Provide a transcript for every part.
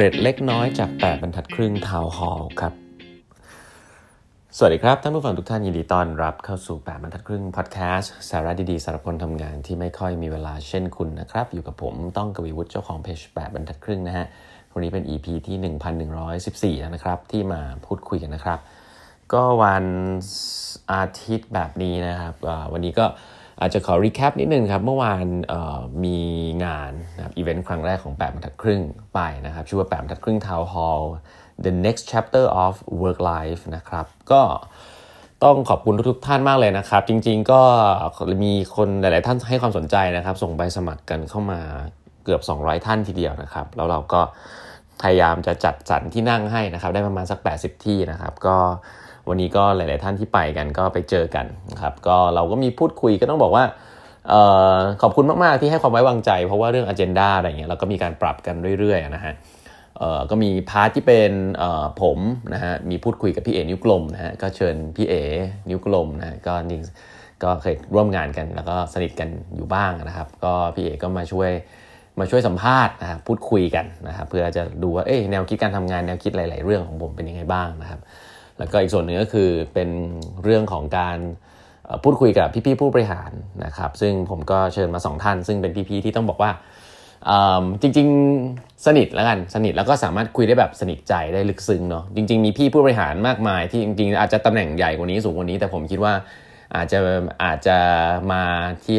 เกร็ดเล็กน้อยจาก 8 บรรทัดครึ่ง Townhall ครับ สวัสดีครับ ท่านผู้ฟังทุกท่านยินดีต้อนรับเข้าสู่ 8 บรรทัดครึ่งพอดแคสต์สาระดีๆสำหรับคนทำงานที่ไม่ค่อยมีเวลาเช่นคุณนะครับ อยู่กับผมต้องกวีวุฒิเจ้าของเพจ 8 บรรทัดครึ่งนะฮะ วันนี้เป็น EP ที่ 1114 แล้วนะครับ ที่มาพูดคุยกันนะครับ ก็วันอาทิตย์แบบนี้นะครับวันนี้ก็อาจจะขอ recap นิดนึงครับ เมื่อวานมีงาน อีเวนต์ครั้งแรกของ 8บรรทัดครึ่งไปนะครับ ชื่อว่า 8บรรทัดครึ่ง Town Hall the next chapter of work life นะครับ ก็ต้องขอบคุณทุกท่านมากเลยนะครับ จริงๆก็มีคนหลาย ๆ ท่านให้ความสนใจนะครับ ส่งใบสมัครกันเข้ามาเกือบ 200 ท่านทีเดียวนะครับ แล้วเราก็พยายามจะจัดสรรที่นั่งให้นะครับ ได้ประมาณสัก 80 ที่นะครับ ก็วันนี้ก็หลาย ๆ ท่านที่ไปกันก็ไปเจอกันนะครับ ก็เราก็มีพูดคุยก็ต้องบอกว่า ขอบคุณมาก ๆ ที่ให้ความไว้วางใจ เพราะว่าเรื่องอ g e n d a อะไรเงี้ยเราก็มีการปรับกันเรื่อย ๆ นะฮะก็มี part ที่เป็นผมนะฮะมีพูดคุยกับพี่เอนิ้วกลมนะฮะก็เชิญพี่เอนิ้วกลมนะก็นี่ก็เคยร่วมงานกัน แล้วก็สนิทกันอยู่บ้างนะครับ ก็พี่เอก็มาช่วยมาช่วยสัมภาษณ์นะครับพูดคุยกันนะครับเพื่อจะดูว่าเอ๊แนวคิดการทำงานแนวคิดหลาย ๆ เรื่องของผมเป็นยังไงบ้างนะครับ แล้วก็อีกส่วนหนึ่งก็คือเป็นเรื่องของการ พูดคุยกับพี่ๆผู้บริหารนะครับซึ่งผมก็เชิญมาสองท่าน ซึ่งเป็นพี่ๆที่ต้องบอกว่าจริงๆสนิทแล้วกันสนิทแล้วก็สามารถคุยได้แบบสนิทใจได้ลึกซึ้งเนาะจริง ๆ มีพี่ผู้บริหารมากมาย ที่จริงๆ อาจจะตำแหน่งใหญ่กว่านี้สูงกว่านี้ แต่ผมคิดว่าอาจจะอาจจะมาที่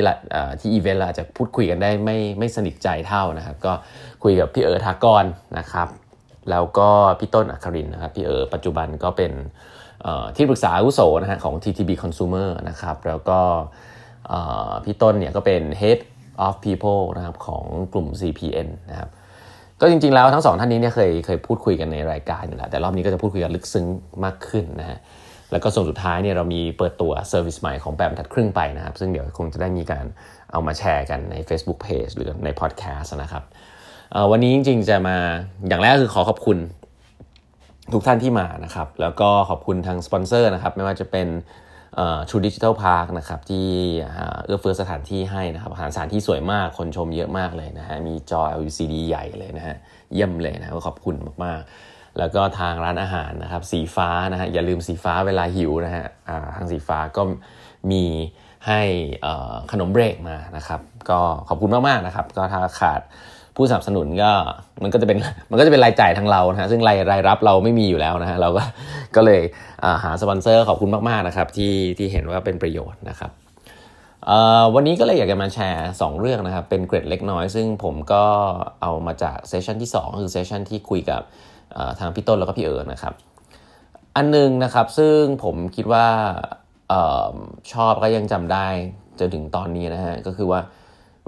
ที่อีเวนต์อาจจะพูดคุยกันได้ไม่ไม่สนิทใจเท่านะครับ ก็คุยกับพี่เอ๋ทากรนะครับ แล้วก็พี่ต้นอัครินนะครับพี่เออปัจจุบันก็เป็น ที่ปรึกษาอาวุโสนะฮะของ TTB Consumer นะครับแล้วก็พี่ต้นเนี่ยก็เป็น Head of People นะครับของกลุ่ม CPN นะครับก็จริงๆแล้วทั้งสองท่านนี้เนี่ยเคยเคยพูดคุยกันในรายการอยู่แล้วแต่รอบนี้ก็จะพูดคุยกันลึกซึ้งมากขึ้นนะฮะแล้วก็ส่วนสุดท้ายเนี่ยเรามีเปิดตัว service ใหม่ของแปดบรรทัดครึ่งไปนะครับ ซึ่งเดี๋ยวคงจะได้มีการเอามาแชร์กันใน Facebook Page หรือในพอดแคสต์นะครับวันนี้จริงๆจะมาอย่างแรกคือขอขอบคุณ ทุกท่านที่มานะครับ แล้วก็ขอบคุณทางสปอนเซอร์นะครับ ไม่ว่าจะเป็นชูดิจิทัลพาร์คนะครับที่เอื้อเฟื้อสถานที่ให้นะครับสถานที่สวยมากคนชมเยอะมากเลยนะฮะมีจอ LCD ใหญ่เลยนะฮะเยี่ยมเลยนะก็ขอบคุณมากๆ แล้วก็ทางร้านอาหารนะครับสีฟ้านะฮะอย่าลืมสีฟ้าเวลาหิวนะฮะทางสีฟ้าก็มีให้ขนมเบรกมานะครับ ก็ขอบคุณมากๆนะครับ ก็ถ้าขาด ผู้สนับสนุนก็มันก็จะเป็นมันก็จะเป็นรายจ่ายทางเรานะฮะซึ่งรายรายรับเราไม่มีอยู่แล้วนะฮะเราก็ก็เลยหาสปอนเซอร์ขอบคุณมากๆนะครับที่ที่เห็นว่าเป็นประโยชน์นะครับวันนี้ก็เลยอยากจะมาแชร์ 2 เรื่องนะครับ เป็นเกร็ดเล็กน้อย ซึ่งผมก็เอามาจาก session ที่ 2 คือ session ที่คุยกับทางพี่ต้นแล้วก็พี่เอิร์นะครับ อันนึงนะครับซึ่งผมคิดว่าออชอบก็ยังจำได้จนถึงตอนนี้นะฮะก็คือว่า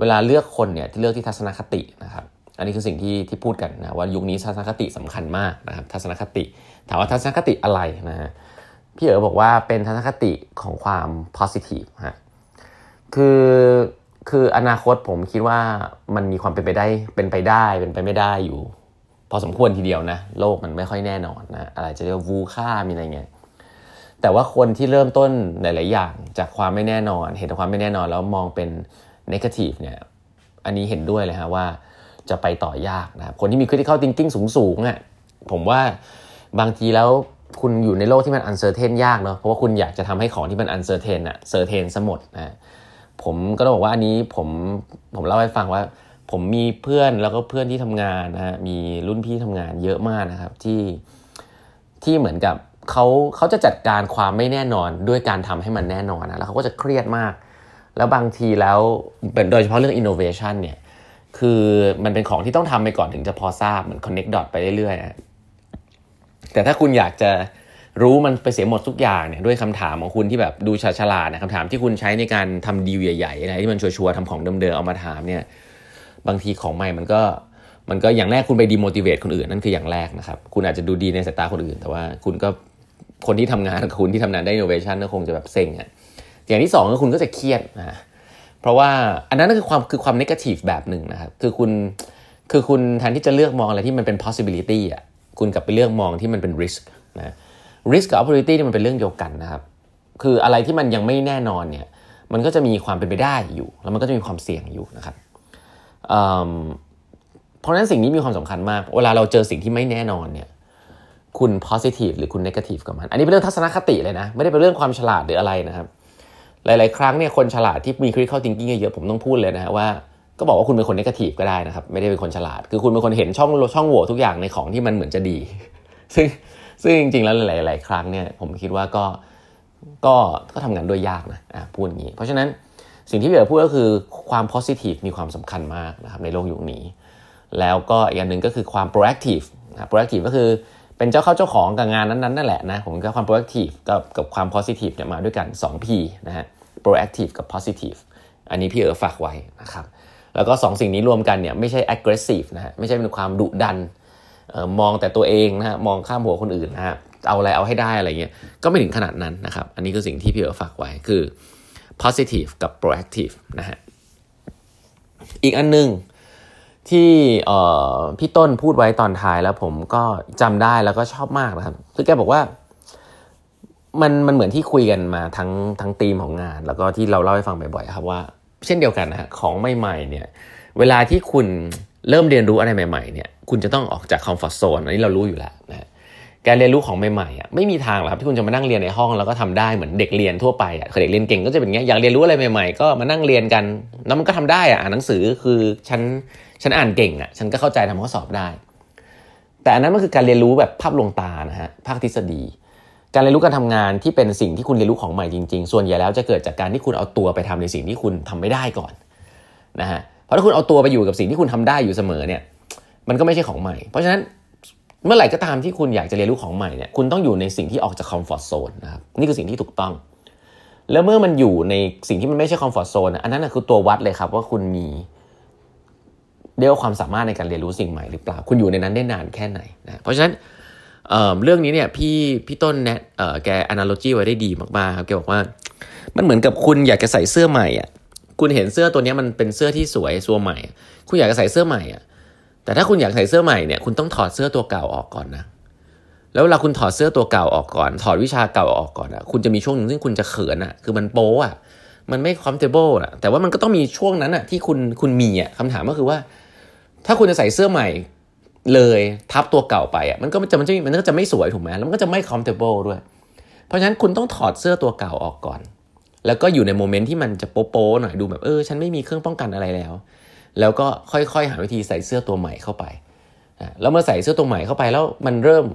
เวลาเลือกคนเนี่ยที่เลือกที่ทัศนคตินะครับ อันนี้คือสิ่งที่ที่พูดกันนะว่ายุคนี้ทัศนคติสำคัญมากนะครับ ทัศนคติ ถามว่าทัศนคติอะไรนะฮะพี่เอ๋บอกว่าเป็นทัศนคติของความ positive ฮะคือคืออนาคตผมคิดว่ามันมีความเป็นไปได้เป็นไปได้เป็นไปไม่ได้อยู่ พอสมควรทีเดียวนะ โลกมันไม่ค่อยแน่นอนนะอะไรจะเรียกวูค่ามีอะไรเงี้ยแต่ว่าคนที่เริ่มต้นหลาย ๆ อย่าง จากความไม่แน่นอน เห็นความไม่แน่นอนแล้วมองเป็น negative เนี่ยอันนี้เห็นด้วยเลยฮะว่าจะไปต่อยากนะครับคนที่มี critical thinking สูงสูงอะผมว่าบางทีแล้วคุณอยู่ในโลกที่มัน uncertain ยากเนาะเพราะว่าคุณอยากจะทำให้ของที่มัน uncertain อะ certain ซะหมดนะผมก็ต้องบอกว่าอันนี้ผมผมเล่าให้ฟังว่า ผมมีเพื่อนแล้วก็เพื่อนที่ทำงานนะฮะมีรุ่นพี่ทำงานเยอะมากนะครับที่ที่เหมือนกับเขาเขาจะจัดการความไม่แน่นอนด้วยการทำให้มันแน่นอนนะแล้วเขาก็จะเครียดมาก แล้วบางทีแล้วโดยเฉพาะเรื่อง innovation เนี่ยคือมันเป็นของที่ต้องทำไปก่อนถึงจะพอทราบเหมือน connect dot ไปเรื่อยๆแต่ถ้าคุณอยากจะรู้มันไปเสียหมดทุกอย่างเนี่ยด้วยคำถามของคุณที่แบบดูฉาฉลาดนะคำถามที่คุณใช้ในการทำดีลใหญ่ๆอะไรที่มันชัวร์ๆทำของเดิมๆเอามาถามเนี่ยบางทีของใหม่มันก็มันก็อย่างแรกคุณไปดีโมดิเวตคนอื่นนั่นคืออย่างแรกนะครับ คุณอาจจะดูดีในสายตาคนอื่น แต่ว่าคุณก็คนที่ทำงานคุณที่ทำงานได้อินโนเวชันก็คงจะแบบเซ็งอะ่ะ อย่างที่สองก็คุณก็จะเครียดนะเพราะว่าอันนั้นก็คือความคือความนกาทีฟแบบหนึ่งนะครับคือคุณคือคุณแทนที่จะเลือกมองอะไรที่มันเป็น possibility อะคุณกลับไปเลือกมองที่มันเป็น risk นะ risk กับ opportunity นี่มันเป็นเรื่องเดียวกันนะครับคืออะไรที่มันยังไม่แน่นอนเนี่ยมันก็จะมีความเป็นไปได้อยู่ แล้วมันก็จะมีความเสี่ยงอยู่นะครับเพราะฉะนั้นสิ่งนี้มีความสำคัญมาก เวลาเราเจอสิ่งที่ไม่แน่นอนเนี่ยคุณ positive หรือคุณ negative กับมัน อันนี้เป็นเรื่องทัศนคติเลยนะ ไม่ได้เป็นเรื่องความฉลาดหรืออะไรนะครับ หลาย ๆ ครั้งเนี่ยคนฉลาดที่มี critical thinking เยอะผมต้องพูดเลยนะว่าก็บอกว่าคุณเป็นคน negative ก็ได้นะครับ ไม่ได้เป็นคนฉลาด คือคุณเป็นคนเห็นช่องช่องโหว่ทุกอย่างในของที่มันเหมือนจะดี ซึ่งซึ่งจริง ๆ แล้วหลาย ๆ ครั้งเนี่ยผมคิดว่าก็ก็ก็ทำงานด้วยยากนะอะพูดอย่างนี้ เพราะฉะนั้นสิ่งที่พี่เอ๋พูดก็คือความ positive มีความสำคัญมากนะครับในโลกยุคนี้ แล้วก็อีกอันหนึ่งก็คือความ proactive นะ proactive ก็คือ เป็นเจ้าเข้าเจ้าของกับงานนั้นๆนั่นแหละนะผมก็ความ proactive กับกับความ positive เนี่ยมาด้วยกัน 2P นะฮะ proactive กับ positive อันนี้พี่เอ๋ฝากไว้นะครับแล้วก็2สิ่งนี้รวมกันเนี่ยไม่ใช่ aggressive นะฮะไม่ใช่เป็นความดุดันออมองแต่ตัวเองนะฮะมองข้ามหัวคนอื่นนะฮะเอาอะไรเอาให้ได้อะไรเงี้ยก็ไม่ถึงขนาดนั้นนะครับ อันนี้คือสิ่งที่พี่เอ๋ฝากไว้คือ positive กับ proactive นะฮะอีกอันหนึง ที่พี่ต้นพูดไว้ตอนท้ายแล้วผมก็จำได้แล้วก็ชอบมากนะครับคือแกบอกว่า มันมันเหมือนที่คุยกันมาทั้งทั้งทีมของงาน แล้วก็ที่เราเล่าให้ฟังบ่อยๆครับว่า เช่นเดียวกันนะของใหม่ๆเนี่ย เวลาที่คุณเริ่มเรียนรู้อะไรใหม่ๆเนี่ย คุณจะต้องออกจากคอมฟอร์ทโซนอันนี้เรารู้อยู่แล้วนะการเรียนรู้ของใหม่ๆอะไม่มีทางหรอกครับที่คุณจะมานั่งเรียนในห้องแล้วก็ทำได้เหมือนเด็กเรียนทั่วไปอะเด็กเรียนเก่งก็จะเป็นอย่างเงี้ยอยากเรียนรู้อะไรใหม่ๆ ก็มานั่งเรียนกันแล้วมันก็ทำได้อะอ่านหนังสือคือฉัน ฉันอ่านเก่งอะฉันก็เข้าใจทำข้อสอบได้ แต่อันนั้นมันคือการเรียนรู้แบบภาพลวงตานะฮะภาคทฤษฎี การเรียนรู้การทำงานที่เป็นสิ่งที่คุณเรียนรู้ของใหม่จริง ๆ ส่วนใหญ่แล้วจะเกิดจากการที่คุณเอาตัวไปทำในสิ่งที่คุณทำไม่ได้ก่อนนะฮะเพราะถ้าคุณเอาตัวไปอยู่กับสิ่งที่คุณทำได้อยู่เสมอเนี่ยมันก็ไม่ใช่ของใหม่ เพราะฉะนั้นเมื่อไหร่ก็ตามที่คุณอยากจะเรียนรู้ของใหม่เนี่ยคุณต้องอยู่ในสิ่งที่ออกจากคอมฟอร์ทโซนนะครับนี่คือสิ่งที่ถูกต้อง แล้วเมื่อมันอยู่ในสิ่งที่มันไม่ใช่คอมฟอร์ทโซนอันนั้นคือตัววัดเลยครับว่าคุณมี เรียกว่าความสามารถในการเรียนรู้สิ่งใหม่หรือเปล่า คุณอยู่ในนั้นได้นานแค่ไหนนะเพราะฉะนั้นเเรื่องนี้เนี่ยพี่พี่ต้นแนะแก analogy ไว้ได้ดีมากๆครับแกบอกว่า มันเหมือนกับคุณอยากจะใส่เสื้อใหม่อะคุณเห็นเสื้อตัวนี้มันเป็นเสื้อที่สวยตัวใหม่ คุณอยากจะใส่เสื้อใหม่อะแต่ถ้าคุณอยากใส่เสื้อใหม่เนี่ยคุณต้องถอดเสื้อตัวเก่าออกก่อนนะแล้วเวลาคุณถอดเสื้อตัวเก่าออกก่อน ถอดวิชาเก่าออกก่อนอะคุณจะมีช่วงหนึ่งซึ่งคุณจะเขินอะคือมันโป๊อะมันไม่ comfortable อะแต่ว่ามันก็ต้องมีช่วงนั้นอะที่คุณคุณมีอะคำถามก็คือว่า ถ้าคุณจะใส่เสื้อใหม่เลยทับตัวเก่าไปอะมันก็จะมันจะมันก็จะไม่สวยถูกไหมแล้วมันก็จะไม่ comfortable ด้วย เพราะฉะนั้นคุณต้องถอดเสื้อตัวเก่าออกก่อน แล้วก็อยู่ในโมเมนต์ที่มันจะโป๊ะๆหน่อยดูแบบเออฉันไม่มีเครื่องป้องกันอะไรแล้ว แล้วก็ค่อยๆ หาวิธีใส่เสื้อตัวใหม่เข้าไปแล้วเมื่อใส่เสื้อตัวใหม่เข้าไปแล้วมันเริ่ม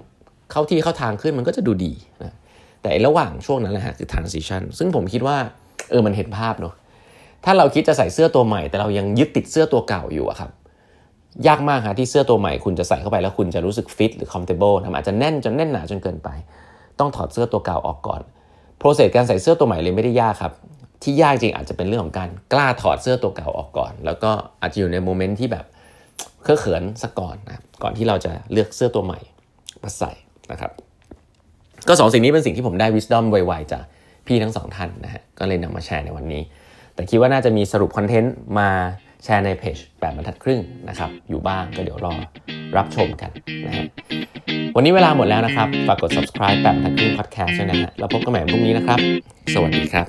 เข้าที่เข้าทางขึ้นมันก็จะดูดีนะแต่ระหว่างช่วงนั้นแหละฮะคือ transition ซึ่งผมคิดว่าเออมันเห็นภาพเนาะถ้าเราคิดจะใส่เสื้อตัวใหม่ แต่เรายังยึดติดเสื้อตัวเก่าอยู่อะครับ ยากมากฮะที่เสื้อตัวใหม่คุณจะใส่เข้าไปแล้วคุณจะรู้สึกฟิตหรือ comfortable ทำอาจจะแน่นจนแน่นหนาจนเกินไป ต้องถอดเสื้อตัวเก่าออกก่อน process การใส่เสื้อตัวใหม่เลยไม่ได้ยากครับ ที่ยากจริงอาจจะเป็นเรื่องของการกล้าถอดเสื้อตัวเก่าออกก่อน แล้วก็อาจจะอยู่ใน moment ที่แบบเคอะเขินสักก่อนนะก่อนที่เราจะเลือกเสื้อตัวใหม่มาใส่นะครับ ก็สองสิ่งนี้เป็นสิ่งที่ผมได้ wisdom ไวๆจากพี่ทั้งสองท่านนะฮะก็เลยนำมาแชร์ในวันนี้ แต่คิดว่าน่าจะมีสรุป content มา แชร์ในเพจแปดบรรทัดครึ่งนะครับ อยู่บ้างก็เดี๋ยวรอรับชมกันนะฮะวันนี้เวลาหมดแล้วนะครับ ฝากกด subscribe แปดบรรทัดครึ่ง podcast ด้วยนะฮะเราพบกันใหม่พรุ่งนี้นะครับ สวัสดีครับ